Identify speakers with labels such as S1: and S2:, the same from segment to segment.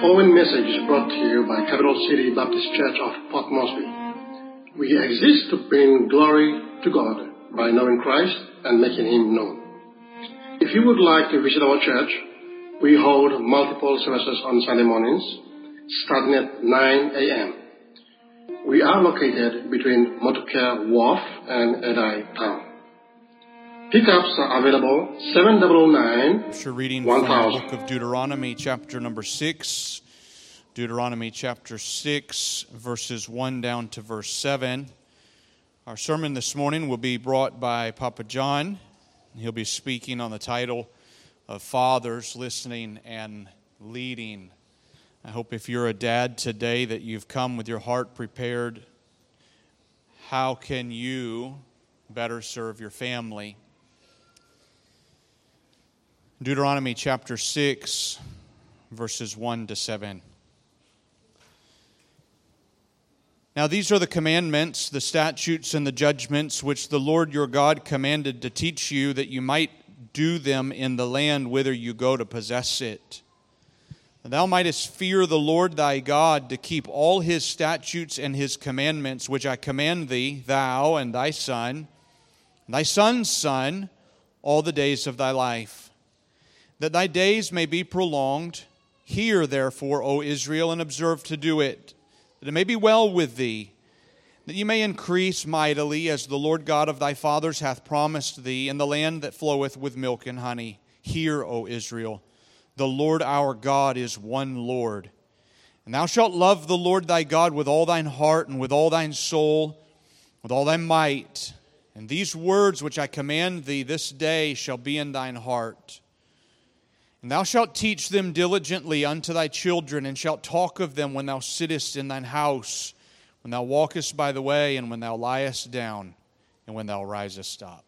S1: following message is brought to you by Capital City Baptist Church of Port Moresby. We exist to bring glory to God by knowing Christ and making Him known. If you would like to visit our church, we hold multiple services on Sunday mornings, starting at 9 a.m. We are located between Motukea Wharf and Edai Town. Pickups are available 799
S2: Scripture reading from the book of Deuteronomy, chapter number 6. Deuteronomy chapter 6, verses 1 down to verse 7. Our sermon this morning will be brought by Papa John. He'll be speaking on the title of Fathers Listening and Leading. I hope if you're a dad today that you've come with your heart prepared. How can you better serve your family? Deuteronomy chapter 6, verses 1 to 7. Now, these are the commandments, the statutes, and the judgments which the Lord your God commanded to teach you, that you might do them in the land whither you go to possess it. Thou mightest fear the Lord thy God, to keep all his statutes and his commandments, which I command thee, thou and thy son, and thy son's son, all the days of thy life that thy days may be prolonged. Hear, therefore, O Israel, and observe to do it, that it may be well with thee, that you may increase mightily, as the Lord God of thy fathers hath promised thee, in the land that floweth with milk and honey. Hear, O Israel, the Lord our God is one Lord. And thou shalt love the Lord thy God with all thine heart, and with all thine soul, with all thy might. And these words which I command thee this day shall be in thine heart and thou shalt teach them diligently unto thy children, and shalt talk of them when thou sittest in thine house, when thou walkest by the way, and when thou liest down, and when thou risest up.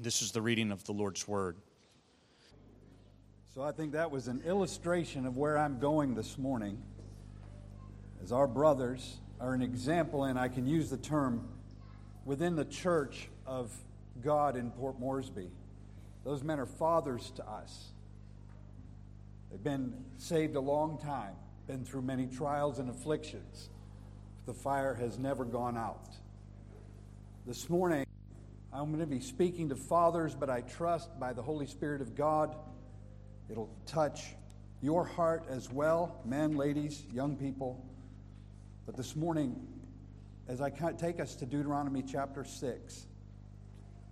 S2: This is the reading of the Lord's word.
S3: So I think that was an illustration of where I'm going this morning. As our brothers are an example, and I can use the term within the church of God in Port Moresby. Those men are fathers to us. They've been saved a long time, been through many trials and afflictions. The fire has never gone out. This morning, I'm going to be speaking to fathers, but I trust by the Holy Spirit of God, it'll touch your heart as well, men, ladies, young people. But this morning, as I take us to Deuteronomy chapter 6,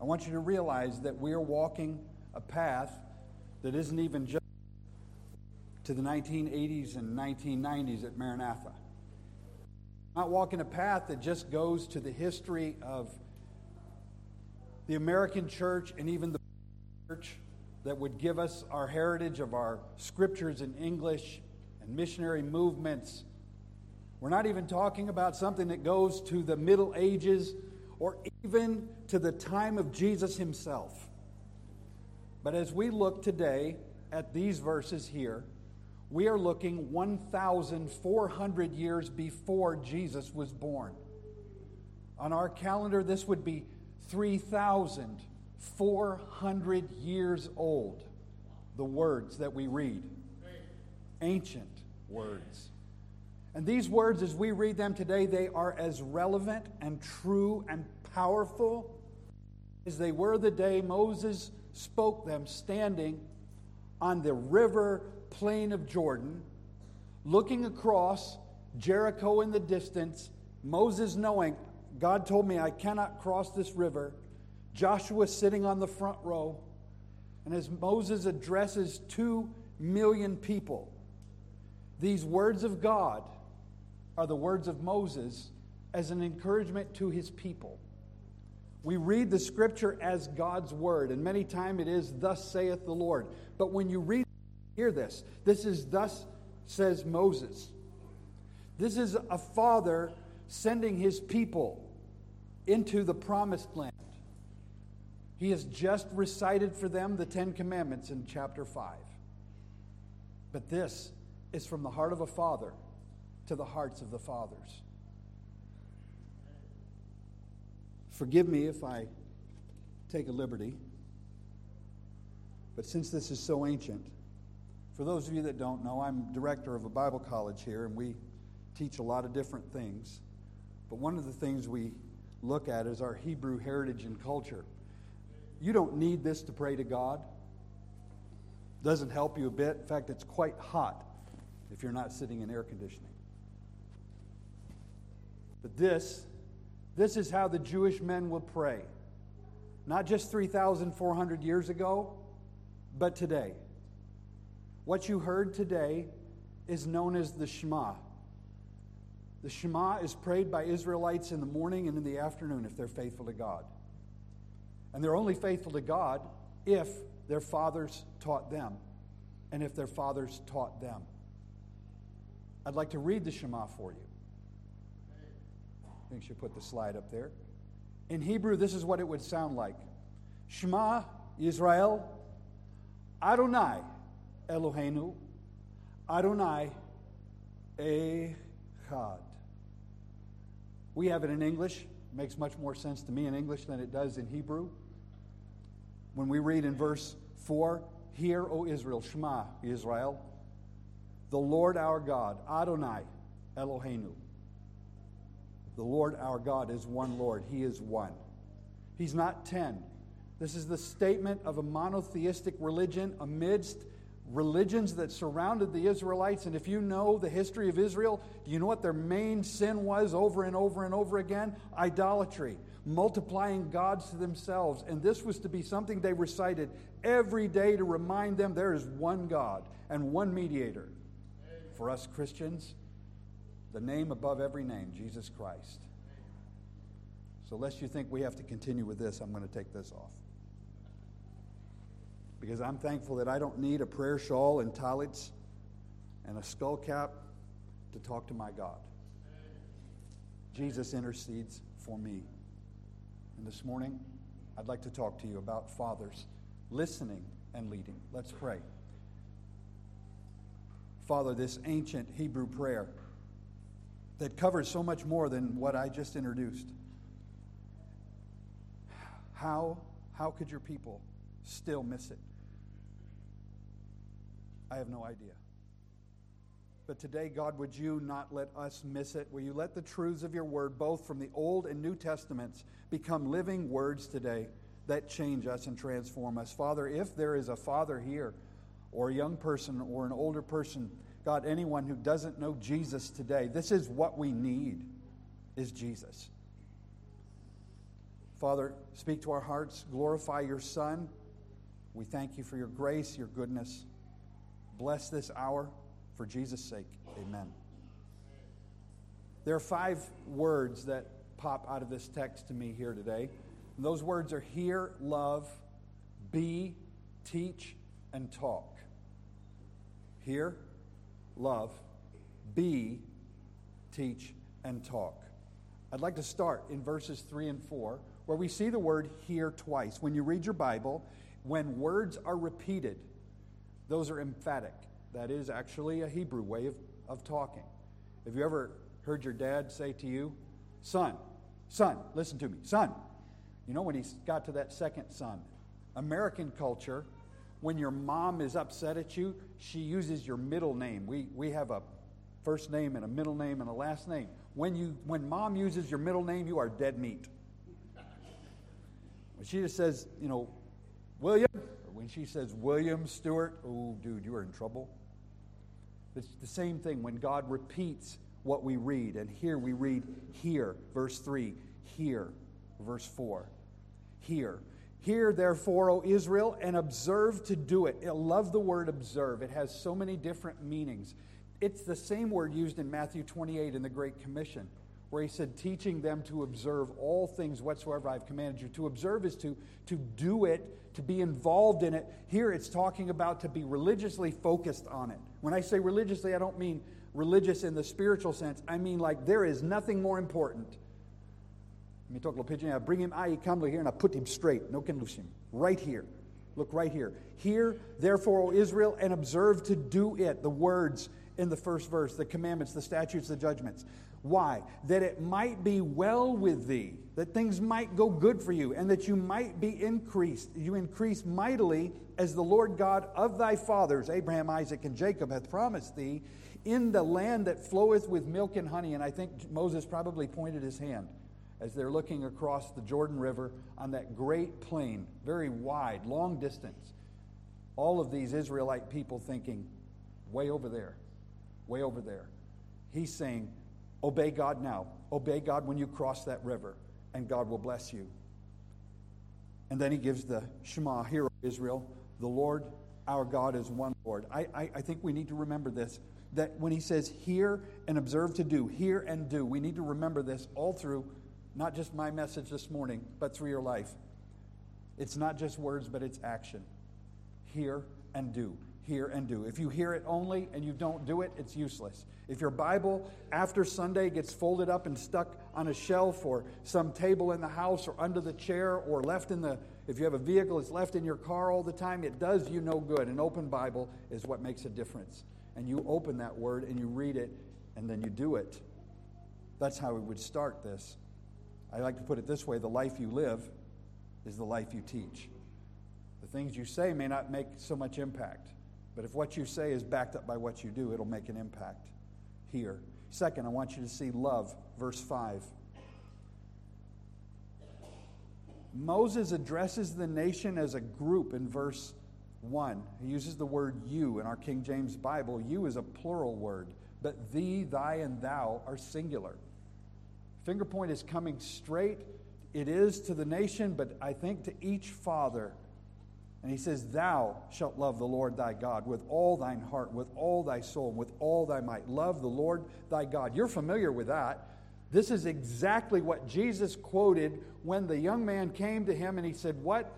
S3: I want you to realize that we are walking a path that isn't even just to the 1980s and 1990s at Maranatha. Not walking a path that just goes to the history of the American church and even the church that would give us our heritage of our scriptures in English and missionary movements. We're not even talking about something that goes to the Middle Ages or even to the time of Jesus himself. But as we look today at these verses here, we are looking 1,400 years before Jesus was born. On our calendar, this would be 3,400 years old, the words that we read. Ancient words. And these words, as we read them today, they are as relevant and true and powerful as they were the day Moses spoke them standing on the river plain of Jordan, looking across Jericho in the distance, Moses knowing, God told me I cannot cross this river. Joshua sitting on the front row. And as Moses addresses two million people, these words of God are the words of Moses as an encouragement to his people. We read the scripture as God's word, and many times it is, Thus saith the Lord. But when you read Hear this. This is thus says Moses. This is a father sending his people into the promised land. He has just recited for them the Ten Commandments in chapter 5. But this is from the heart of a father to the hearts of the fathers. Forgive me if I take a liberty, but since this is so ancient, For those of you that don't know, I'm director of a Bible college here, and we teach a lot of different things. But one of the things we look at is our Hebrew heritage and culture. You don't need this to pray to God. Doesn't help you a bit. In fact, it's quite hot if you're not sitting in air conditioning. But this, this is how the Jewish men would pray. Not just 3,400 years ago, but today. What you heard today is known as the Shema. The Shema is prayed by Israelites in the morning and in the afternoon if they're faithful to God. And they're only faithful to God if their fathers taught them and if their fathers taught them. I'd like to read the Shema for you. I think she put the slide up there. In Hebrew, this is what it would sound like Shema Israel, Adonai Eloheinu, Adonai Echad. We have it in English. It makes much more sense to me in English than it does in Hebrew. When we read in verse 4, Hear, O Israel, Shema, Israel, the Lord our God, Adonai Eloheinu. The Lord our God is one Lord, He is one. He's not ten. This is the statement of a monotheistic religion amidst religions that surrounded the Israelites. And if you know the history of Israel, do you know what their main sin was over and over and over again? Idolatry, multiplying gods to themselves. And this was to be something they recited every day to remind them there is one God and one mediator. For us Christians, the name above every name, Jesus Christ. So, lest you think we have to continue with this, I'm going to take this off. Because I'm thankful that I don't need a prayer shawl and talits and a skull cap to talk to my God. Jesus intercedes for me. And this morning, I'd like to talk to you about fathers listening and leading. Let's pray. Father, this ancient Hebrew prayer that covers so much more than what I just introduced. How, how could your people still miss it? I have no idea. But today, God, would you not let us miss it? Will you let the truths of your word, both from the Old and New Testaments, become living words today that change us and transform us? Father, if there is a father here, or a young person, or an older person, God, anyone who doesn't know Jesus today, this is what we need is Jesus. Father, speak to our hearts, glorify your Son. We thank you for your grace, your goodness. Bless this hour for Jesus' sake. Amen. There are five words that pop out of this text to me here today. And those words are hear, love, be, teach, and talk. Hear, love, be, teach, and talk. I'd like to start in verses 3 and 4, where we see the word hear twice. When you read your Bible, when words are repeated, those are emphatic. That is actually a Hebrew way of, of talking. Have you ever heard your dad say to you, Son, son, listen to me, son? You know, when he got to that second son, American culture, when your mom is upset at you, she uses your middle name. We, we have a first name and a middle name and a last name. When, you, when mom uses your middle name, you are dead meat. She just says, you know, William, when she says William Stewart, oh, dude, you are in trouble. It's the same thing when God repeats what we read. And here we read, here, verse 3, here, verse 4. Here. Hear, therefore, O Israel, and observe to do it. I love the word observe. It has so many different meanings. It's the same word used in Matthew 28 in the Great Commission, where he said, teaching them to observe all things whatsoever I've commanded you. To observe is to, to do it, to be involved in it. Here it's talking about to be religiously focused on it. When I say religiously, I don't mean religious in the spiritual sense. I mean like there is nothing more important let me talk a little pigeon. I bring him, I come here, and I put him straight. No can lose him. Right here. Look right here. Here, therefore, O Israel, and observe to do it. The words in the first verse the commandments, the statutes, the judgments. Why? That it might be well with thee, that things might go good for you, and that you might be increased. You increase mightily as the Lord God of thy fathers, Abraham, Isaac, and Jacob, hath promised thee, in the land that floweth with milk and honey. And I think Moses probably pointed his hand as they're looking across the Jordan River on that great plain, very wide, long distance. All of these Israelite people thinking, way over there, way over there. He's saying, Obey God now. Obey God when you cross that river, and God will bless you. And then he gives the Shema, Hear, Israel, the Lord our God is one Lord. I, I, I, think we need to remember this that when he says hear and observe to do, hear and do, we need to remember this all through not just my message this morning, but through your life. It's not just words, but it's action. Hear and do. Hear and do. If you hear it only and you don't do it, it's useless. If your Bible after Sunday gets folded up and stuck on a shelf or some table in the house or under the chair or left in the, if you have a vehicle, it's left in your car all the time, it does you no good. An open Bible is what makes a difference. And you open that word and you read it and then you do it. That's how we would start this. I like to put it this way the life you live is the life you teach. The things you say may not make so much impact, but if what you say is backed up by what you do, it'll make an impact here. Second, I want you to see love, verse 5. Moses addresses the nation as a group in verse 1. He uses the word you in our King James Bible. You is a plural word, but thee, thy, and thou are singular. Finger point is coming straight. It is to the nation, but I think to each father and he says, Thou shalt love the Lord thy God with all thine heart, with all thy soul, and with all thy might. Love the Lord thy God. You're familiar with that. This is exactly what Jesus quoted when the young man came to him and he said, What,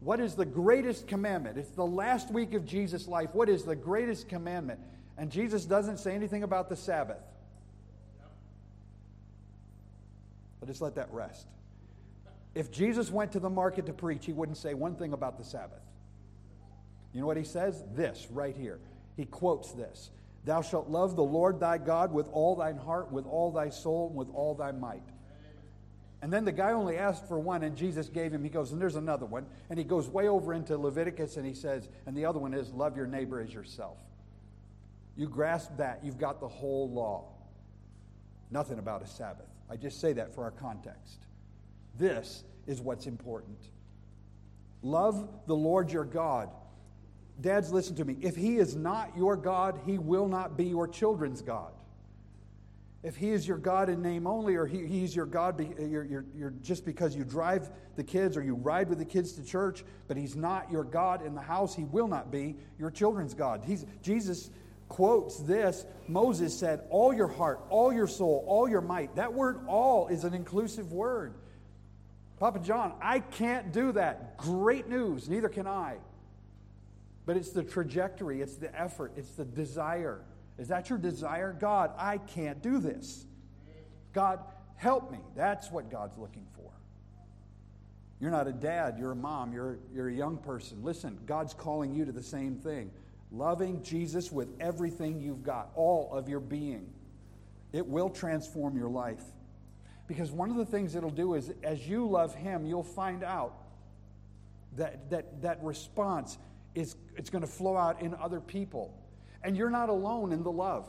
S3: what is the greatest commandment? It's the last week of Jesus' life. What is the greatest commandment? And Jesus doesn't say anything about the Sabbath. But just let that rest. If Jesus went to the market to preach, he wouldn't say one thing about the Sabbath. You know what he says? This right here. He quotes this Thou shalt love the Lord thy God with all thine heart, with all thy soul, and with all thy might. And then the guy only asked for one, and Jesus gave him. He goes, and there's another one. And he goes way over into Leviticus, and he says, and the other one is, love your neighbor as yourself. You grasp that, you've got the whole law. Nothing about a Sabbath. I just say that for our context. This is what's important. Love the Lord your God. Dads, listen to me. If he is not your God, he will not be your children's God. If he is your God in name only, or he, he's your God be, you're, you're, you're just because you drive the kids or you ride with the kids to church, but he's not your God in the house, he will not be your children's God. He's, Jesus quotes this. Moses said, All your heart, all your soul, all your might. That word all is an inclusive word. Papa John, I can't do that. Great news. Neither can I. But it's the trajectory, it's the effort, it's the desire. Is that your desire? God, I can't do this. God, help me. That's what God's looking for. You're not a dad, you're a mom, you're, you're a young person. Listen, God's calling you to the same thing loving Jesus with everything you've got, all of your being. It will transform your life. Because one of the things it'll do is as you love him, you'll find out that that, that response is it's going to flow out in other people. And you're not alone in the love.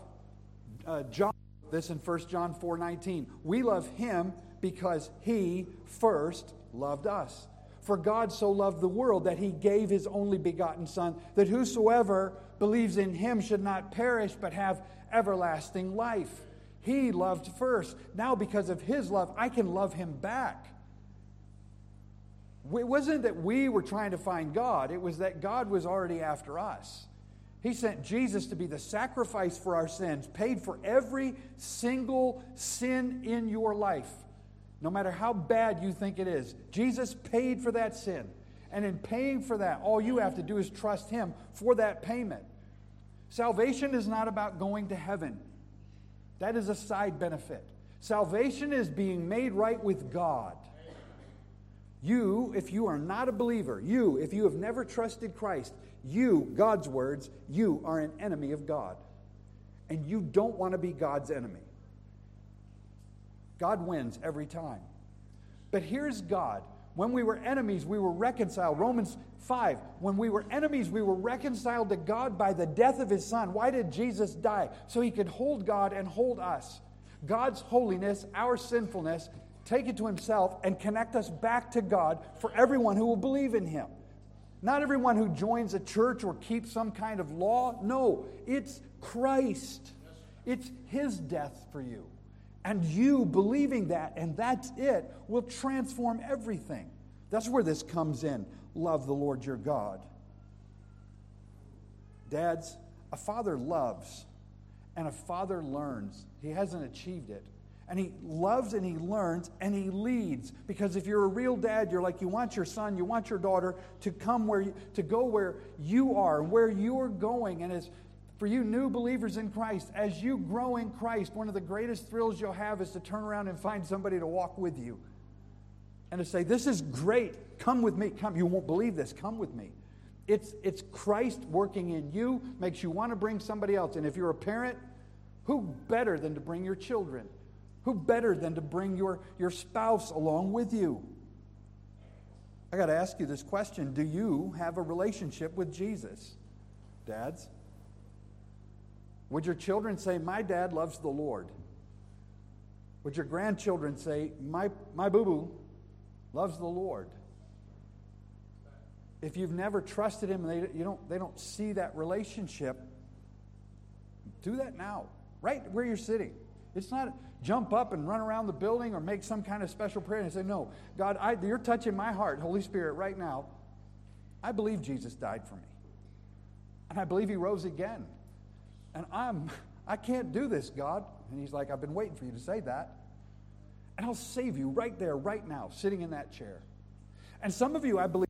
S3: Uh, John, this in 1 John 4 19. We love him because he first loved us. For God so loved the world that he gave his only begotten Son, that whosoever believes in him should not perish but have everlasting life. He loved first. Now, because of his love, I can love him back. It wasn't that we were trying to find God, it was that God was already after us. He sent Jesus to be the sacrifice for our sins, paid for every single sin in your life, no matter how bad you think it is. Jesus paid for that sin. And in paying for that, all you have to do is trust Him for that payment. Salvation is not about going to heaven. That is a side benefit. Salvation is being made right with God. You, if you are not a believer, you, if you have never trusted Christ, you, God's words, you are an enemy of God. and you don't want to be God's enemy. God wins every time. But here's God. When we were enemies, we were reconciled. Romans 5. When we were enemies, we were reconciled to God by the death of his son. Why did Jesus die? So he could hold God and hold us. God's holiness, our sinfulness, take it to himself and connect us back to God for everyone who will believe in him. Not everyone who joins a church or keeps some kind of law. No, it's Christ. It's his death for you. And you believing that, and that's it, will transform everything. That's where this comes in. Love the Lord your God. Dads, a father loves and a father learns. He hasn't achieved it. And he loves and he learns and he leads. Because if you're a real dad, you're like you want your son, you want your daughter to come where you, to go where you are and where you're going. And as for you new believers in Christ, as you grow in Christ, one of the greatest thrills you'll have is to turn around and find somebody to walk with you and to say, This is great. Come with me. Come. You won't believe this. Come with me. It's, it's Christ working in you, makes you want to bring somebody else. And if you're a parent, who better than to bring your children? Who better than to bring your, your spouse along with you? I got to ask you this question Do you have a relationship with Jesus? Dads? Would your children say, My dad loves the Lord? Would your grandchildren say, My, my boo boo loves the Lord? If you've never trusted him and they, you don't, they don't see that relationship, do that now, right where you're sitting. It's not jump up and run around the building or make some kind of special prayer and say, No, God, I, you're touching my heart, Holy Spirit, right now. I believe Jesus died for me. And I believe he rose again. And I'm, I can't do this, God. And he's like, I've been waiting for you to say that. And I'll save you right there, right now, sitting in that chair. And some of you, I believe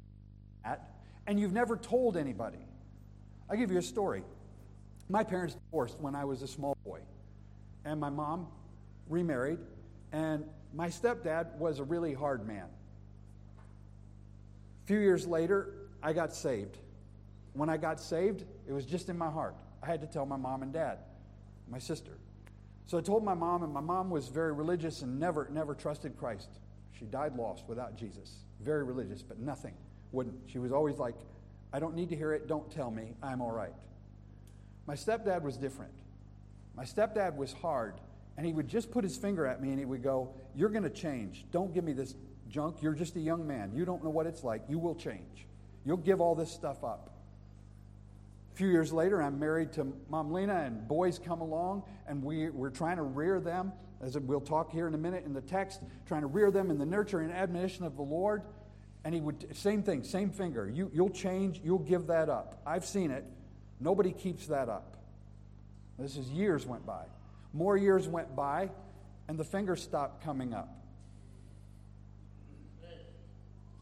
S3: that, and you've never told anybody. I'll give you a story. My parents divorced when I was a small boy, and my mom remarried, and my stepdad was a really hard man. A few years later, I got saved. When I got saved, it was just in my heart. I had to tell my mom and dad, my sister. So I told my mom, and my mom was very religious and never, never trusted Christ. She died lost without Jesus. Very religious, but nothing. Wouldn't. She was always like, I don't need to hear it. Don't tell me. I'm all right. My stepdad was different. My stepdad was hard, and he would just put his finger at me and he would go, You're going to change. Don't give me this junk. You're just a young man. You don't know what it's like. You will change. You'll give all this stuff up few years later, I'm married to Mom Lena, and boys come along, and we, we're trying to rear them, as we'll talk here in a minute in the text, trying to rear them in the nurture and admonition of the Lord. And he would, same thing, same finger. You, you'll change, you'll give that up. I've seen it. Nobody keeps that up. This is years went by. More years went by, and the finger stopped coming up.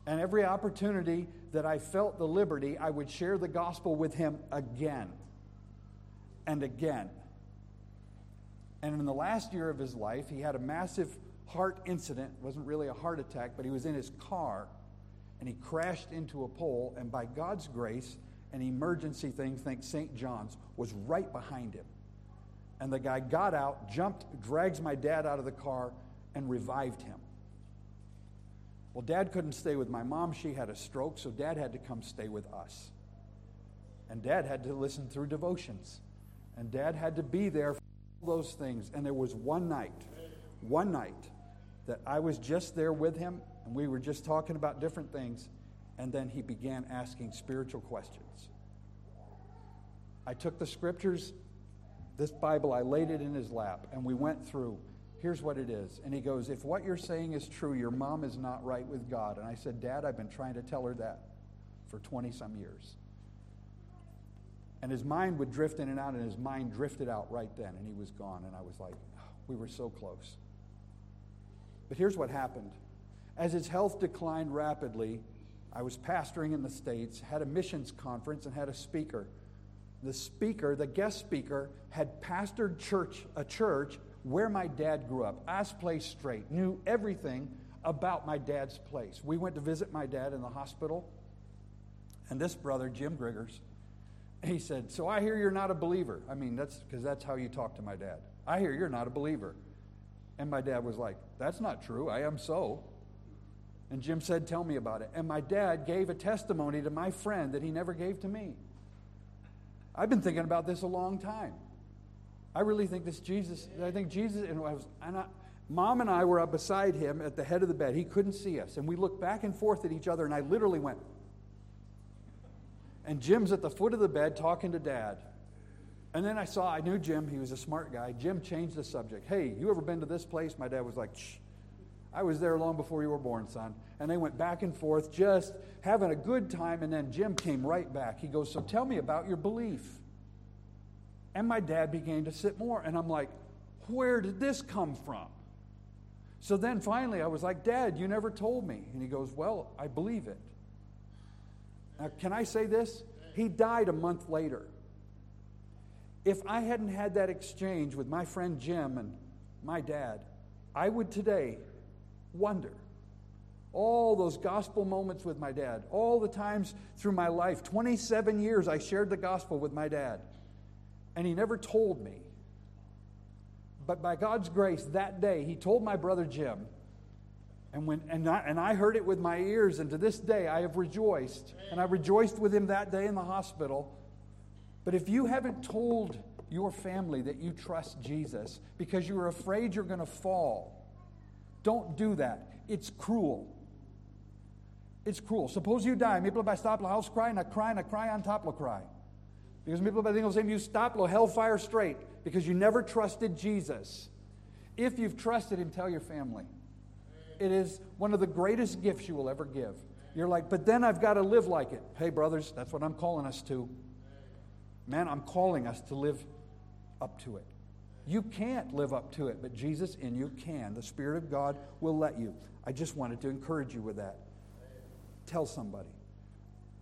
S3: And every opportunity that I felt the liberty, I would share the gospel with him again and again. And in the last year of his life, he had a massive heart incident. It wasn't really a heart attack, but he was in his car and he crashed into a pole. And by God's grace, an emergency thing, think St. John's, was right behind him. And the guy got out, jumped, drags my dad out of the car, and revived him. Well, dad couldn't stay with my mom. She had a stroke, so dad had to come stay with us. And dad had to listen through devotions. And dad had to be there for all those things. And there was one night, one night, that I was just there with him, and we were just talking about different things. And then he began asking spiritual questions. I took the scriptures, this Bible, I laid it in his lap, and we went through Here's what it is. And he goes, If what you're saying is true, your mom is not right with God. And I said, Dad, I've been trying to tell her that for 20 some years. And his mind would drift in and out, and his mind drifted out right then, and he was gone. And I was like, We were so close. But here's what happened. As his health declined rapidly, I was pastoring in the States, had a missions conference, and had a speaker. The speaker, the guest speaker, had pastored church, a church where my dad grew up, Ass Place straight, knew everything about my dad's place. We went to visit my dad in the hospital, and this brother, Jim Griggers, he said, So I hear you're not a believer. I mean, that's because that's how you talk to my dad. I hear you're not a believer. And my dad was like, That's not true. I am so. And Jim said, Tell me about it. And my dad gave a testimony to my friend that he never gave to me. I've been thinking about this a long time. I really think this Jesus, I think Jesus, and, I was, and I, mom and I were up beside him at the head of the bed. He couldn't see us. And we looked back and forth at each other, and I literally went, and Jim's at the foot of the bed talking to dad. And then I saw, I knew Jim, he was a smart guy. Jim changed the subject. Hey, you ever been to this place? My dad was like, Shh. I was there long before you were born, son. And they went back and forth, just having a good time. And then Jim came right back. He goes, So tell me about your belief. And my dad began to sit more. And I'm like, Where did this come from? So then finally I was like, Dad, you never told me. And he goes, Well, I believe it. Now, can I say this? He died a month later. If I hadn't had that exchange with my friend Jim and my dad, I would today wonder. All those gospel moments with my dad, all the times through my life, 27 years I shared the gospel with my dad, and he never told me. But by God's grace, that day, he told my brother Jim, and, when, and, I, and I heard it with my ears, and to this day I have rejoiced. And I rejoiced with him that day in the hospital. But if you haven't told your family that you trust Jesus because you're afraid you're going to fall, don't do that. It's cruel. It's cruel. Suppose you die. People by stop house cry, and I cry, and I cry on top of cry. Because people by the same you stop lo hellfire straight because you never trusted Jesus. If you've trusted him, tell your family. It is one of the greatest gifts you will ever give. You're like, but then I've got to live like it. Hey, brothers, that's what I'm calling us to. Man, I'm calling us to live up to it. You can't live up to it, but Jesus in you can. The Spirit of God will let you. I just wanted to encourage you with that. Tell somebody.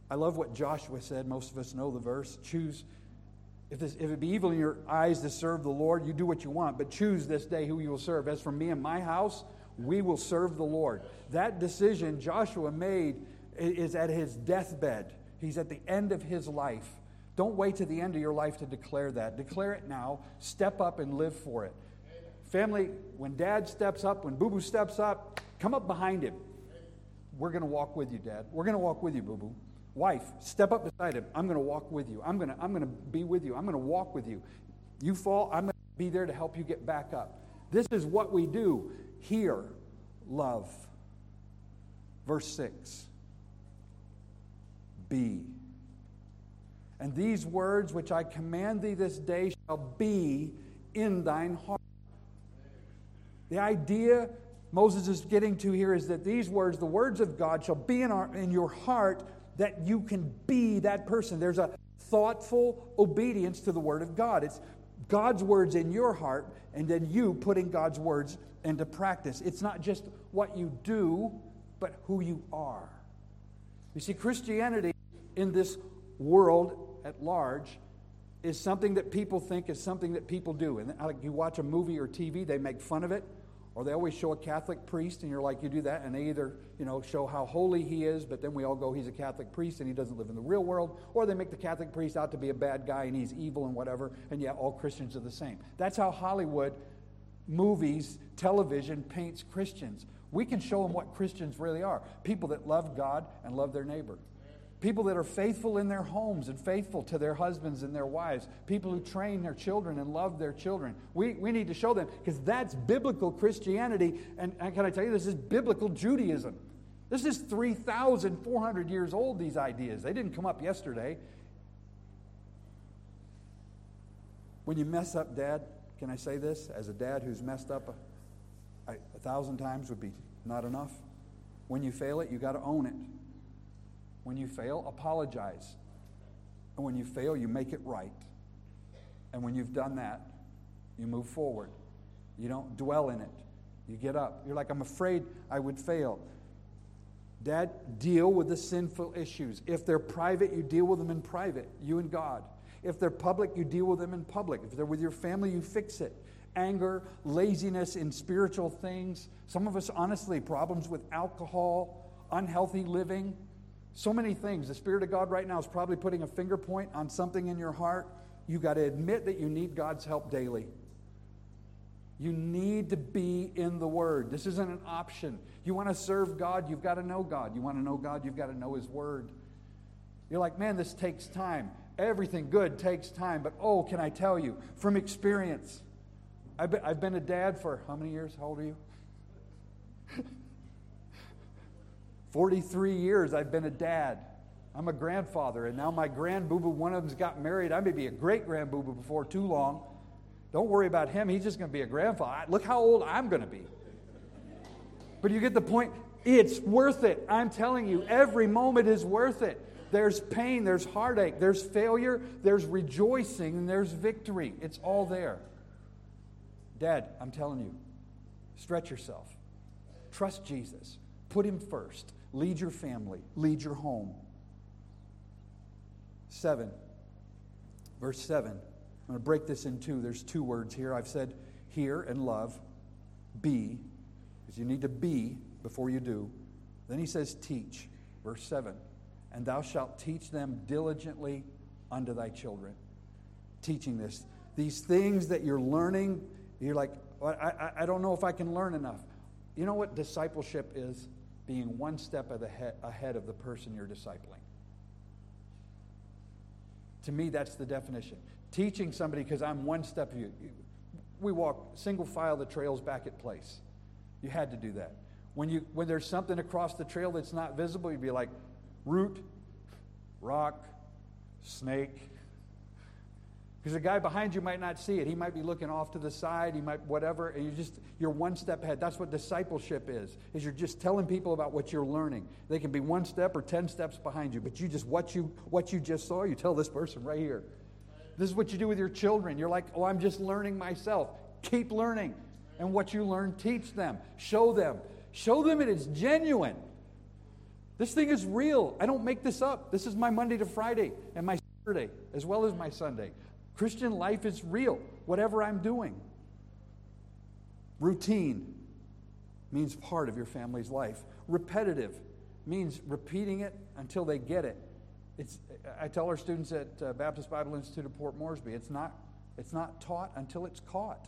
S3: I love what Joshua said. Most of us know the verse. Choose, if, this, if it be evil in your eyes to serve the Lord, you do what you want, but choose this day who you will serve. As for me and my house, we will serve the Lord. That decision Joshua made is at his deathbed. He's at the end of his life. Don't wait to the end of your life to declare that. Declare it now. Step up and live for it. Family, when dad steps up, when boo boo steps up, come up behind him. We're going to walk with you, dad. We're going to walk with you, boo boo. Wife, step up beside him. I'm going to walk with you. I'm going to, I'm going to be with you. I'm going to walk with you. You fall, I'm going to be there to help you get back up. This is what we do here, love. Verse 6 Be. And these words which I command thee this day shall be in thine heart. The idea Moses is getting to here is that these words, the words of God, shall be in, our, in your heart that you can be that person. There's a thoughtful obedience to the word of God. It's God's words in your heart, and then you putting God's words into practice. It's not just what you do, but who you are. You see, Christianity in this world at large is something that people think is something that people do. And like you watch a movie or TV, they make fun of it, or they always show a Catholic priest, and you're like, you do that, and they either you know show how holy he is, but then we all go, he's a Catholic priest and he doesn't live in the real world, or they make the Catholic priest out to be a bad guy and he's evil and whatever, and yet all Christians are the same. That's how Hollywood movies, television paints Christians. We can show them what Christians really are people that love God and love their neighbor. People that are faithful in their homes and faithful to their husbands and their wives. People who train their children and love their children. We, we need to show them because that's biblical Christianity. And, and can I tell you, this is biblical Judaism. This is 3,400 years old, these ideas. They didn't come up yesterday. When you mess up, Dad, can I say this? As a dad who's messed up a, a, a thousand times would be not enough. When you fail it, you got to own it. When you fail, apologize. And when you fail, you make it right. And when you've done that, you move forward. You don't dwell in it. You get up. You're like, I'm afraid I would fail. Dad, deal with the sinful issues. If they're private, you deal with them in private, you and God. If they're public, you deal with them in public. If they're with your family, you fix it. Anger, laziness in spiritual things. Some of us, honestly, problems with alcohol, unhealthy living, So many things. The Spirit of God right now is probably putting a finger point on something in your heart. You got to admit that you need God's help daily. You need to be in the Word. This isn't an option. You want to serve God, you've got to know God. You want to know God, you've got to know His Word. You're like, man, this takes time. Everything good takes time. But oh, can I tell you from experience? I've been, I've been a dad for how many years? How old are you? 43 years I've been a dad. I'm a grandfather, and now my grandboo one of them's got married. I may be a great grandboo before too long. Don't worry about him. He's just going to be a grandfather. Look how old I'm going to be. But you get the point. It's worth it. I'm telling you, every moment is worth it. There's pain, there's heartache, there's failure, there's rejoicing, and there's victory. It's all there. Dad, I'm telling you, stretch yourself. Trust Jesus. Put him first. Lead your family, lead your home. 7. Verse 7. I'm going to break this in two. There's two words here. I've said hear and love. Be, because you need to be before you do. Then he says teach. Verse 7 and thou shalt teach them diligently unto thy children. Teaching this. These things that you're learning, you're like, I, I, I don't know if I can learn enough. You know what discipleship is? Being one step ahead of the person you're discipling. To me, that's the definition. Teaching somebody because I'm one step of you. We walk single file the trails back at place. You had to do that. When, you, when there's something across the trail that's not visible, you'd be like, root, rock, snake. Because the guy behind you might not see it. He might be looking off to the side. He might whatever, and you just you're one step ahead. That's what discipleship is. Is you're just telling people about what you're learning. They can be one step or ten steps behind you, but you just what you what you just saw. You tell this person right here. This is what you do with your children. You're like, oh, I'm just learning myself. Keep learning, and what you learn, teach them, show them, show them it is genuine. This thing is real. I don't make this up. This is my Monday to Friday and my Saturday as well as my Sunday. Christian life is real, whatever I'm doing. Routine means part of your family's life. Repetitive means repeating it until they get it. It's, I tell our students at uh, Baptist Bible Institute of Port Moresby, it's not, it's not taught until it's caught.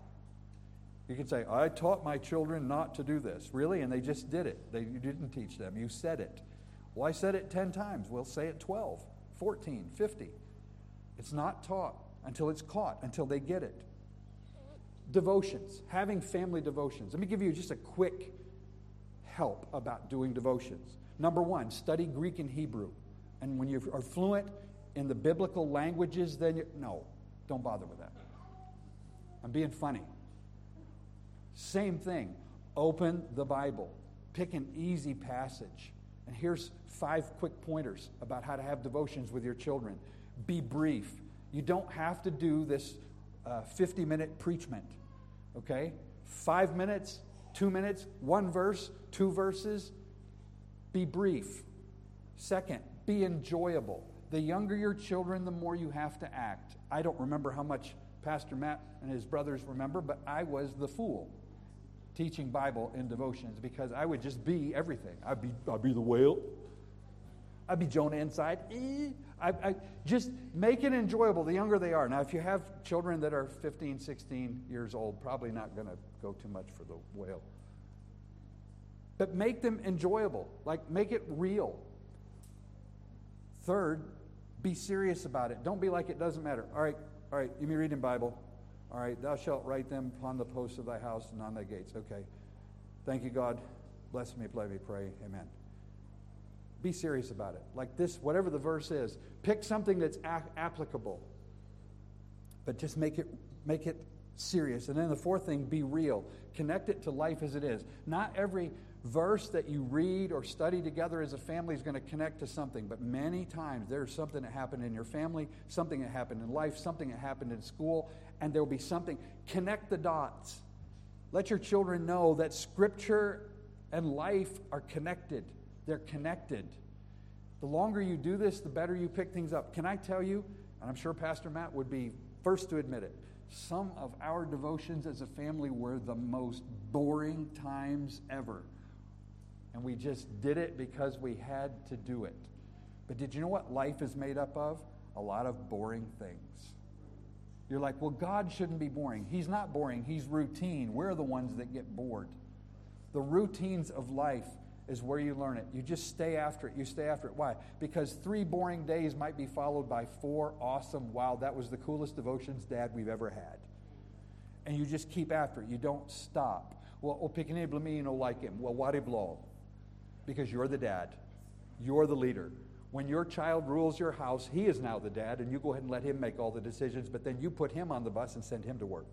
S3: You can say, I taught my children not to do this. Really? And they just did it. They, you didn't teach them. You said it. Well, I said it 10 times. We'll say it 12, 14, 50. It's not taught until it's caught, until they get it. Devotions, having family devotions. Let me give you just a quick help about doing devotions. Number one, study Greek and Hebrew. And when you are fluent in the biblical languages, then you, no, don't bother with that. I'm being funny. Same thing. Open the Bible. Pick an easy passage. And here's five quick pointers about how to have devotions with your children. Be brief. You don't have to do this 50 uh, minute preachment, okay? Five minutes, two minutes, one verse, two verses. Be brief. Second, be enjoyable. The younger your children, the more you have to act. I don't remember how much Pastor Matt and his brothers remember, but I was the fool teaching Bible in devotions because I would just be everything. I'd be, I'd be the whale. I'd be Jonah inside. I, I, just make it enjoyable the younger they are. Now, if you have children that are 15, 16 years old, probably not going to go too much for the whale. But make them enjoyable. Like, make it real. Third, be serious about it. Don't be like it doesn't matter. All right, all right, you me reading Bible. All right, thou shalt write them upon the posts of thy house and on thy gates. Okay. Thank you, God. Bless me, let me pray. Amen. Be serious about it. Like this, whatever the verse is, pick something that's a- applicable, but just make it make it serious. And then the fourth thing, be real. Connect it to life as it is. Not every verse that you read or study together as a family is going to connect to something, but many times there's something that happened in your family, something that happened in life, something that happened in school, and there will be something. Connect the dots. Let your children know that Scripture and life are connected. They're connected. The longer you do this, the better you pick things up. Can I tell you, and I'm sure Pastor Matt would be first to admit it, some of our devotions as a family were the most boring times ever. And we just did it because we had to do it. But did you know what life is made up of? A lot of boring things. You're like, well, God shouldn't be boring. He's not boring, He's routine. We're the ones that get bored. The routines of life is where you learn it. You just stay after it. You stay after it. Why? Because three boring days might be followed by four awesome, wow, that was the coolest devotions, Dad, we've ever had. And you just keep after it. You don't stop. Well, oh, o pequeno me no like him. Well, what blow? Because you're the dad. You're the leader. When your child rules your house, he is now the dad, and you go ahead and let him make all the decisions, but then you put him on the bus and send him to work.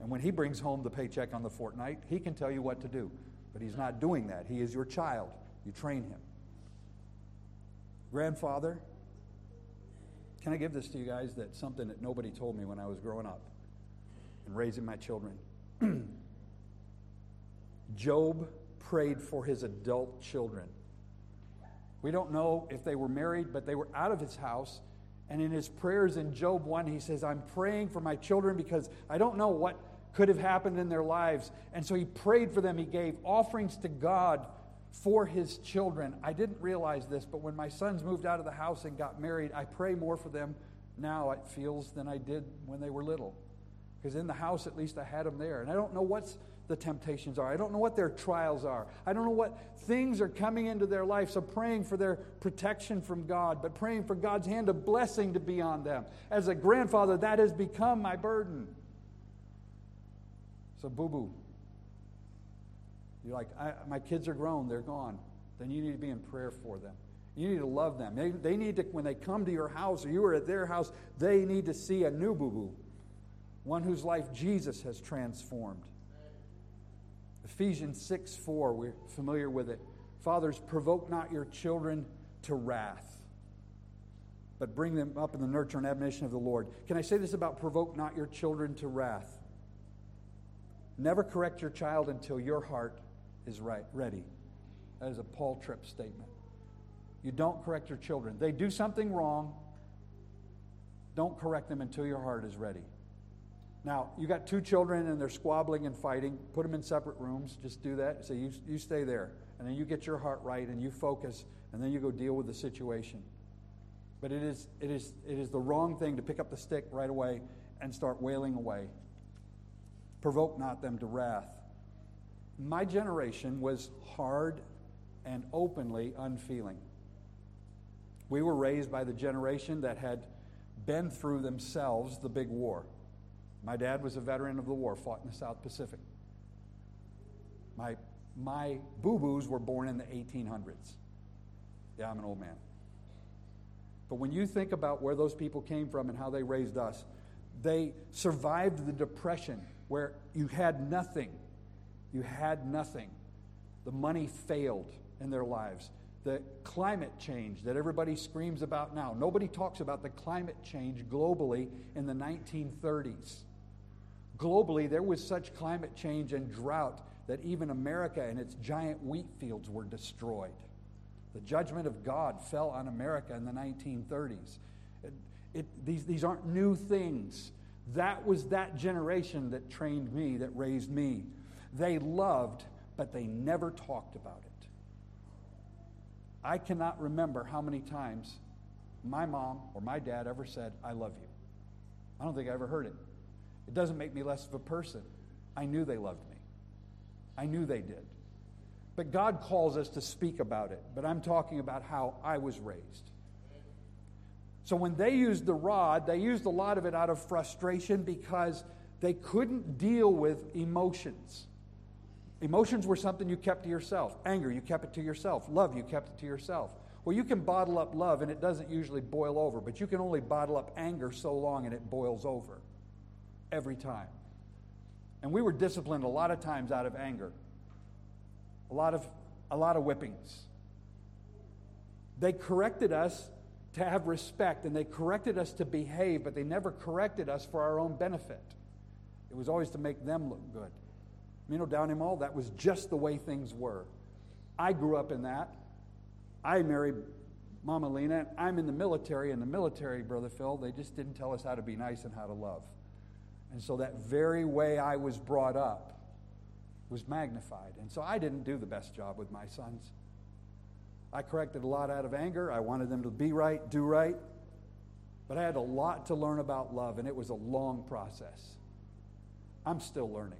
S3: And when he brings home the paycheck on the fortnight, he can tell you what to do. But he's not doing that. He is your child. You train him. Grandfather, can I give this to you guys? that something that nobody told me when I was growing up and raising my children. Job prayed for his adult children. We don't know if they were married, but they were out of his house. And in his prayers in Job 1, he says, I'm praying for my children because I don't know what could have happened in their lives. And so he prayed for them. He gave offerings to God for his children. I didn't realize this, but when my sons moved out of the house and got married, I pray more for them now, it feels, than I did when they were little. Because in the house, at least I had them there. And I don't know what's the temptations are. I don't know what their trials are. I don't know what things are coming into their life. So praying for their protection from God, but praying for God's hand of blessing to be on them. As a grandfather, that has become my burden. So, boo boo. You're like, my kids are grown, they're gone. Then you need to be in prayer for them. You need to love them. They, they need to, when they come to your house or you are at their house, they need to see a new boo boo, one whose life Jesus has transformed. Ephesians 6 4, we're familiar with it. Fathers, provoke not your children to wrath, but bring them up in the nurture and admonition of the Lord. Can I say this about provoke not your children to wrath? Never correct your child until your heart is right, ready. That is a Paul Tripp statement. You don't correct your children. They do something wrong. Don't correct them until your heart is ready. Now, you got two children and they're squabbling and fighting. Put them in separate rooms. Just do that. Say, you, you stay there. And then you get your heart right and you focus and then you go deal with the situation. But it is, it is, it is the wrong thing to pick up the stick right away and start wailing away. Provoke not them to wrath. My generation was hard and openly unfeeling. We were raised by the generation that had been through themselves the big war. My dad was a veteran of the war, fought in the South Pacific. My, my boo boos were born in the 1800s. Yeah, I'm an old man. But when you think about where those people came from and how they raised us, they survived the Depression where you had nothing. You had nothing. The money failed in their lives. The climate change that everybody screams about now. Nobody talks about the climate change globally in the 1930s. Globally, there was such climate change and drought that even America and its giant wheat fields were destroyed. The judgment of God fell on America in the 1930s. It, it, these, these aren't new things. That was that generation that trained me, that raised me. They loved, but they never talked about it. I cannot remember how many times my mom or my dad ever said, I love you. I don't think I ever heard it. It doesn't make me less of a person. I knew they loved me, I knew they did. But God calls us to speak about it. But I'm talking about how I was raised. So when they used the rod, they used a lot of it out of frustration because they couldn't deal with emotions. Emotions were something you kept to yourself. Anger, you kept it to yourself. Love, you kept it to yourself. Well, you can bottle up love and it doesn't usually boil over, but you can only bottle up anger so long and it boils over every time. And we were disciplined a lot of times out of anger. A lot of a lot of whippings. They corrected us to have respect and they corrected us to behave, but they never corrected us for our own benefit. It was always to make them look good. You know, down in Mall, that was just the way things were. I grew up in that. I married Mama Lena. I'm in the military. In the military, Brother Phil, they just didn't tell us how to be nice and how to love. And so that very way I was brought up was magnified. And so I didn't do the best job with my sons. I corrected a lot out of anger. I wanted them to be right, do right. But I had a lot to learn about love, and it was a long process. I'm still learning.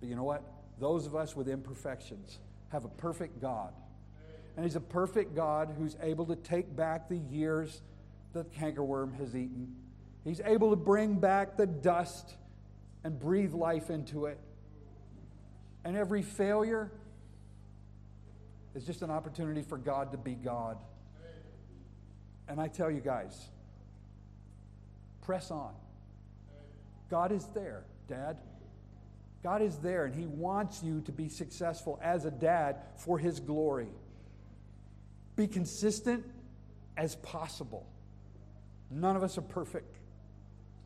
S3: But you know what? Those of us with imperfections have a perfect God. And He's a perfect God who's able to take back the years that cankerworm has eaten. He's able to bring back the dust and breathe life into it. And every failure is just an opportunity for God to be God. And I tell you guys, press on. God is there, Dad. God is there, and He wants you to be successful as a dad for His glory. Be consistent as possible. None of us are perfect,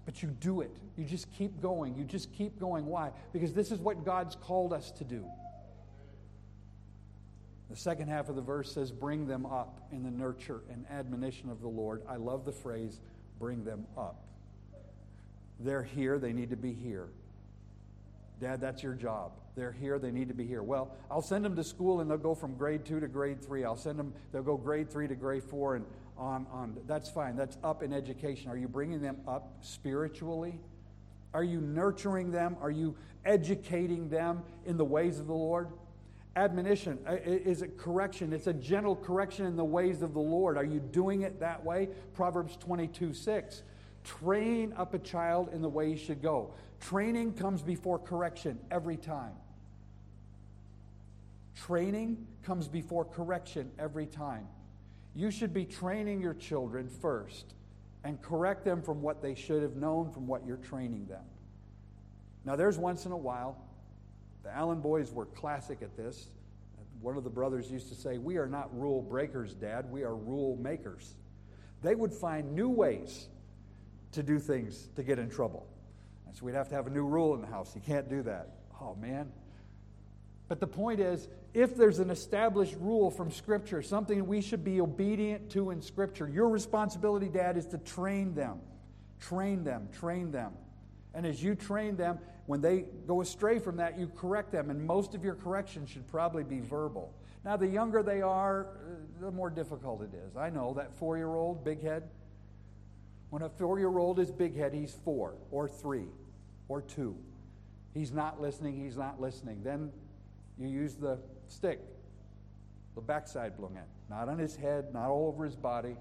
S3: but you do it. You just keep going. You just keep going. Why? Because this is what God's called us to do. The second half of the verse says, Bring them up in the nurture and admonition of the Lord. I love the phrase, bring them up. They're here, they need to be here. Dad, that's your job. They're here, they need to be here. Well, I'll send them to school and they'll go from grade two to grade three. I'll send them, they'll go grade three to grade four and on, on. That's fine. That's up in education. Are you bringing them up spiritually? Are you nurturing them? Are you educating them in the ways of the Lord? Admonition uh, is it correction? It's a gentle correction in the ways of the Lord. Are you doing it that way? Proverbs 22 6. Train up a child in the way he should go. Training comes before correction every time. Training comes before correction every time. You should be training your children first and correct them from what they should have known from what you're training them. Now, there's once in a while, the Allen boys were classic at this. One of the brothers used to say, We are not rule breakers, Dad, we are rule makers. They would find new ways to do things to get in trouble. And so we'd have to have a new rule in the house. You can't do that. Oh, man. But the point is, if there's an established rule from Scripture, something we should be obedient to in Scripture, your responsibility, Dad, is to train them. Train them, train them. And as you train them, when they go astray from that, you correct them. And most of your correction should probably be verbal. Now, the younger they are, uh, the more difficult it is. I know that four year old, big head, when a four year old is big head, he's four or three or two. He's not listening, he's not listening. Then you use the stick, the backside blungen. Not on his head, not all over his body,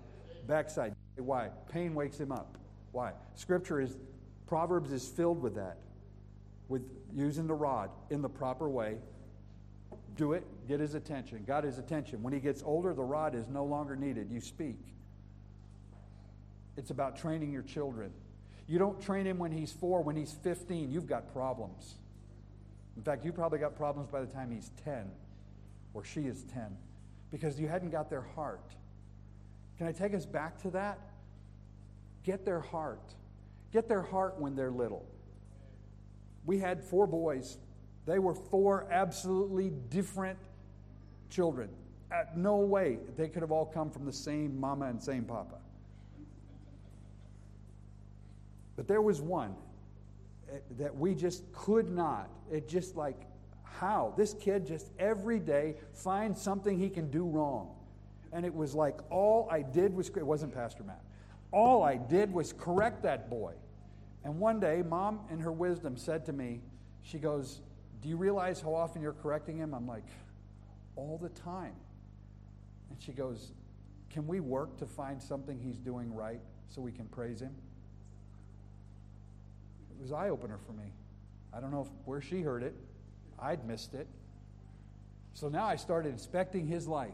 S3: backside. Why? Pain wakes him up. Why? Scripture is, Proverbs is filled with that, with using the rod in the proper way. Do it, get his attention, got his attention. When he gets older, the rod is no longer needed. You speak. It's about training your children. You don't train him when he's four, when he's 15, you've got problems. In fact, you probably got problems by the time he's 10 or she is 10 because you hadn't got their heart. Can I take us back to that? Get their heart. Get their heart when they're little. We had four boys. They were four absolutely different children. At no way they could have all come from the same mama and same papa. But there was one eh, that we just could not. It just like, how? This kid just every day finds something he can do wrong. And it was like all I did was, it wasn't Pastor Matt. All I did was correct that boy. And one day, mom, in her wisdom, said to me, she goes, Do you realize how often you're correcting him? I'm like, All the time. And she goes, Can we work to find something he's doing right so we can praise him? It was eye opener for me. I don't know if, where she heard it. I'd missed it. So now I started inspecting his life.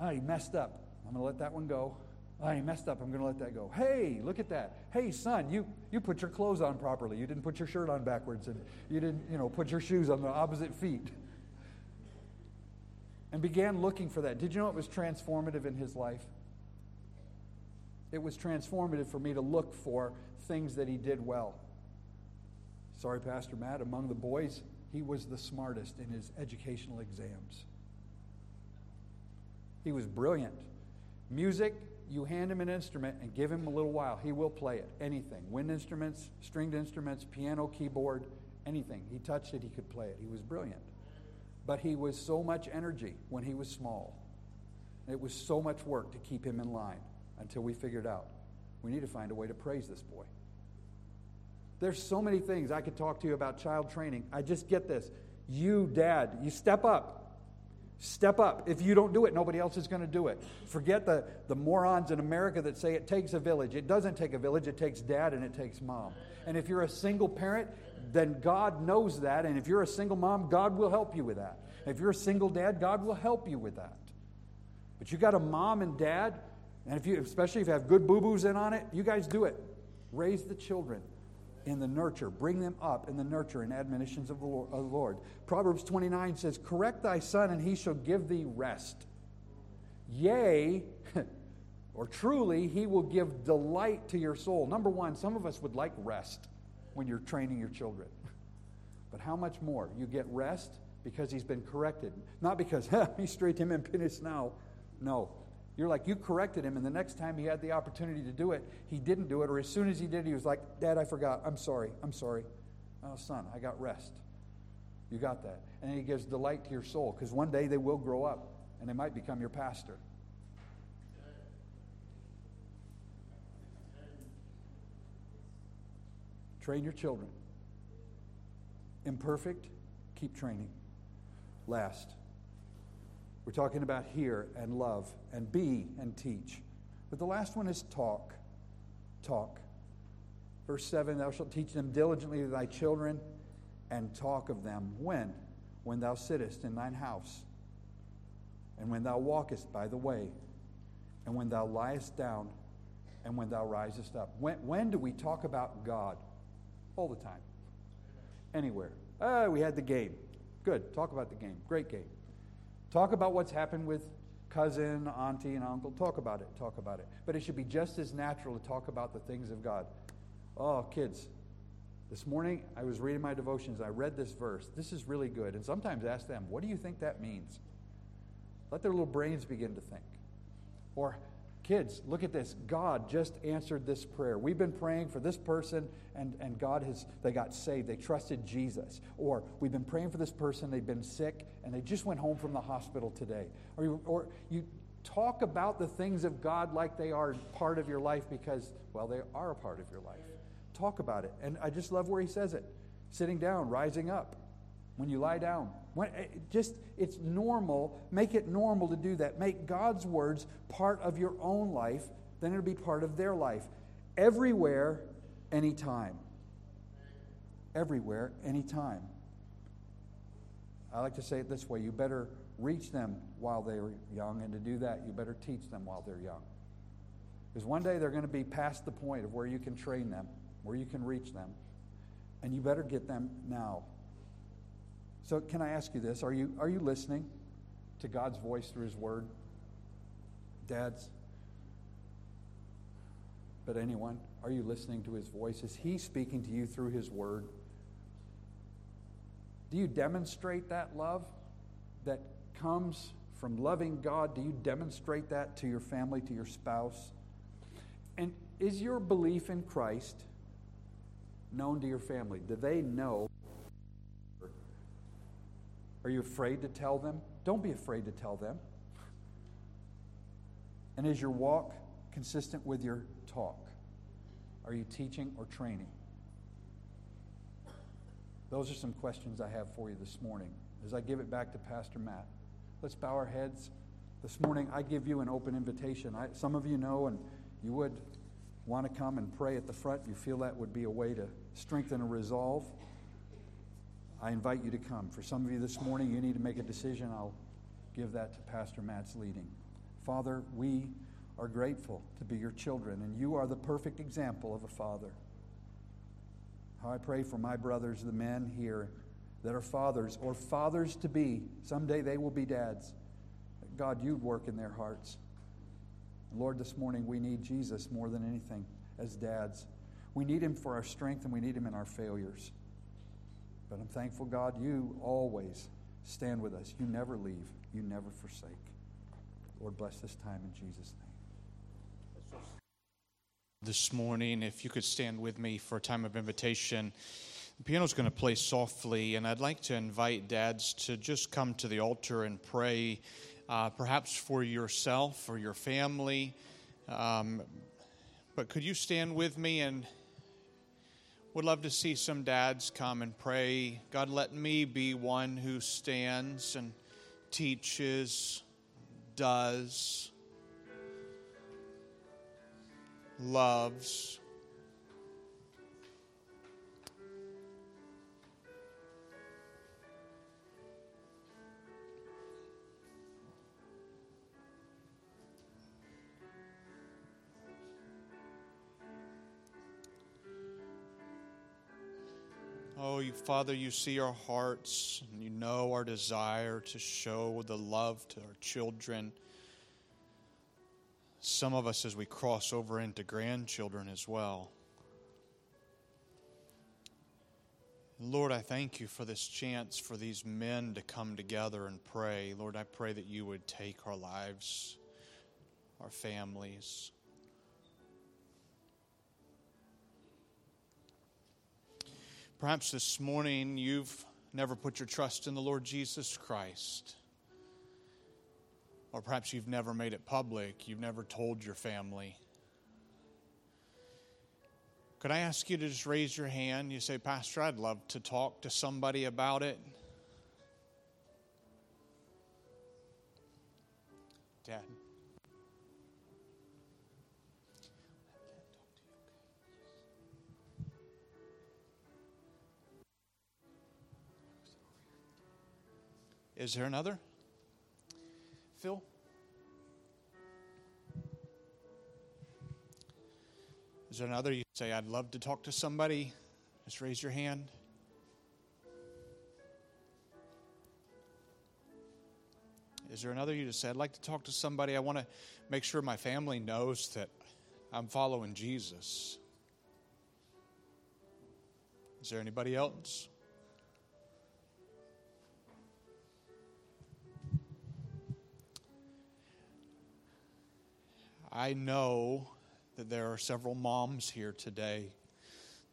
S3: Oh, he messed up. I'm going to let that one go. He messed up. I'm going to let that go. Hey, look at that. Hey, son, you, you put your clothes on properly. You didn't put your shirt on backwards, and you didn't, you know, put your shoes on the opposite feet. And began looking for that. Did you know it was transformative in his life? It was transformative for me to look for things that he did well. Sorry, Pastor Matt, among the boys, he was the smartest in his educational exams. He was brilliant. Music, you hand him an instrument and give him a little while, he will play it. Anything. Wind instruments, stringed instruments, piano, keyboard, anything. He touched it, he could play it. He was brilliant. But he was so much energy when he was small. It was so much work to keep him in line until we figured out we need to find a way to praise this boy. There's so many things I could talk to you about child training. I just get this. You, dad, you step up. Step up. If you don't do it, nobody else is going to do it. Forget the, the morons in America that say it takes a village. It doesn't take a village, it takes dad and it takes mom. And if you're a single parent, then God knows that. And if you're a single mom, God will help you with that. If you're a single dad, God will help you with that. But you got a mom and dad, and if you, especially if you have good boo boos in on it, you guys do it. Raise the children in the nurture. Bring them up in the nurture and admonitions of the Lord. Proverbs 29 says, Correct thy son, and he shall give thee rest. Yea, or truly, he will give delight to your soul. Number one, some of us would like rest when you're training your children. But how much more? You get rest because he's been corrected. Not because, he straight him and finish now. No, you're like, you corrected him, and the next time he had the opportunity to do it, he didn't do it, or as soon as he did, he was like, Dad, I forgot. I'm sorry. I'm sorry. Oh, son, I got rest. You got that. And he gives delight to your soul, because one day they will grow up, and they might become your pastor. Train your children. Imperfect, keep training. Last. We're talking about hear and love and be and teach. But the last one is talk. Talk. Verse 7 Thou shalt teach them diligently to thy children and talk of them. When? When thou sittest in thine house, and when thou walkest by the way, and when thou liest down, and when thou risest up. When, when do we talk about God? All the time. Anywhere. Ah, we had the game. Good. Talk about the game. Great game. Talk about what's happened with cousin, auntie, and uncle. Talk about it. Talk about it. But it should be just as natural to talk about the things of God. Oh, kids, this morning I was reading my devotions. I read this verse. This is really good. And sometimes ask them, what do you think that means? Let their little brains begin to think. Or, Kids, look at this. God just answered this prayer. We've been praying for this person, and, and God has, they got saved. They trusted Jesus. Or we've been praying for this person, they've been sick, and they just went home from the hospital today. Or you, or you talk about the things of God like they are part of your life because, well, they are a part of your life. Talk about it. And I just love where he says it sitting down, rising up when you lie down. When, it eh, just it's normal. Make it normal to do that. Make God's words part of your own life, then it'll be part of their life. Everywhere, anytime. Everywhere, anytime. I like to say it this way you better reach them while they're young, and to do that, you better teach them while they're young. Because one day they're going to be past the point of where you can train them, where you can reach them, and you better get them now. So, can I ask you this? Are you, are you listening to God's voice through His Word? Dads? But anyone? Are you listening to His voice? Is He speaking to you through His Word? Do you demonstrate that love that comes from loving God? Do you demonstrate that to your family, to your spouse? And is your belief in Christ known to your family? Do they know are you afraid to tell them? Don't be afraid to tell them. And is your walk consistent with your talk? Are you teaching or training? Those are some questions I have for you this morning as I give it back to Pastor Matt. Let's bow our heads. This morning, I give you an open invitation. I, some of you know, and you would want to come and pray at the front. You feel that would be a way to strengthen a resolve. I invite you to come. For some of you this morning, you need to make a decision. I'll give that to Pastor Matt's leading. Father, we are grateful to be your children, and you are the perfect example of a father. How I pray for my brothers, the men here that are fathers or fathers to be. Someday they will be dads. God, you'd work in their hearts. Lord, this morning we need Jesus more than anything as dads. We need him for our strength and we need him in our failures. But I'm thankful, God, you always stand with us. You never leave, you never forsake. Lord, bless this time in Jesus' name.
S2: This morning, if you could stand with me for a time of invitation. The piano's going to play softly, and I'd like to invite dads to just come to the altar and pray, uh, perhaps for yourself or your family. Um, but could you stand with me and would love to see some dads come and pray. God, let me be one who stands and teaches, does, loves. Oh, you, Father, you see our hearts and you know our desire to show the love to our children. Some of us, as we cross over into grandchildren as well. Lord, I thank you for this chance for these men to come together and pray. Lord, I pray that you would take our lives, our families. Perhaps this morning you've never put your trust in the Lord Jesus Christ. Or perhaps you've never made it public, you've never told your family. Could I ask you to just raise your hand? You say, Pastor, I'd love to talk to somebody about it. Dad. Is there another? Phil? Is there another? You say, I'd love to talk to somebody. Just raise your hand. Is there another? You just say, I'd like to talk to somebody. I want to make sure my family knows that I'm following Jesus. Is there anybody else? I know that there are several moms here today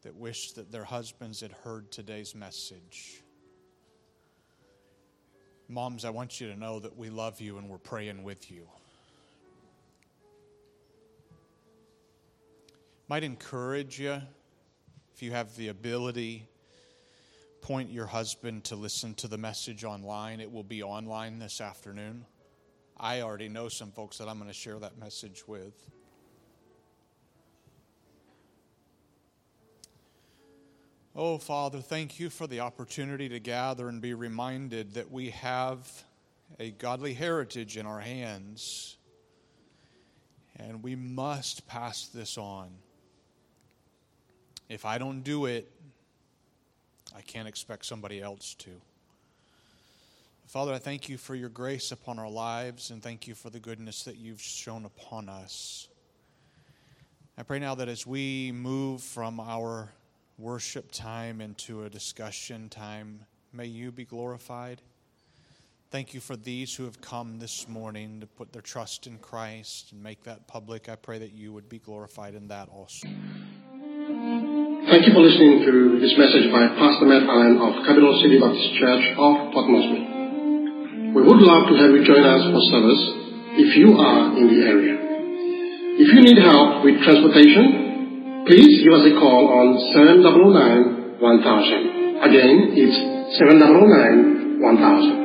S2: that wish that their husbands had heard today's message. Moms, I want you to know that we love you and we're praying with you. Might encourage you if you have the ability point your husband to listen to the message online. It will be online this afternoon. I already know some folks that I'm going to share that message with. Oh, Father, thank you for the opportunity to gather and be reminded that we have a godly heritage in our hands, and we must pass this on. If I don't do it, I can't expect somebody else to. Father, I thank you for your grace upon our lives and thank you for the goodness that you've shown upon us. I pray now that as we move from our worship time into a discussion time, may you be glorified. Thank you for these who have come this morning to put their trust in Christ and make that public. I pray that you would be glorified in that also.
S1: Thank you for listening to this message by Pastor Matt Allen of Capital City Baptist Church of Port Moresby. We would love to have you join us for service if you are in the area. If you need help with transportation, please give us a call on 709 1000. Again, it's 709 1000.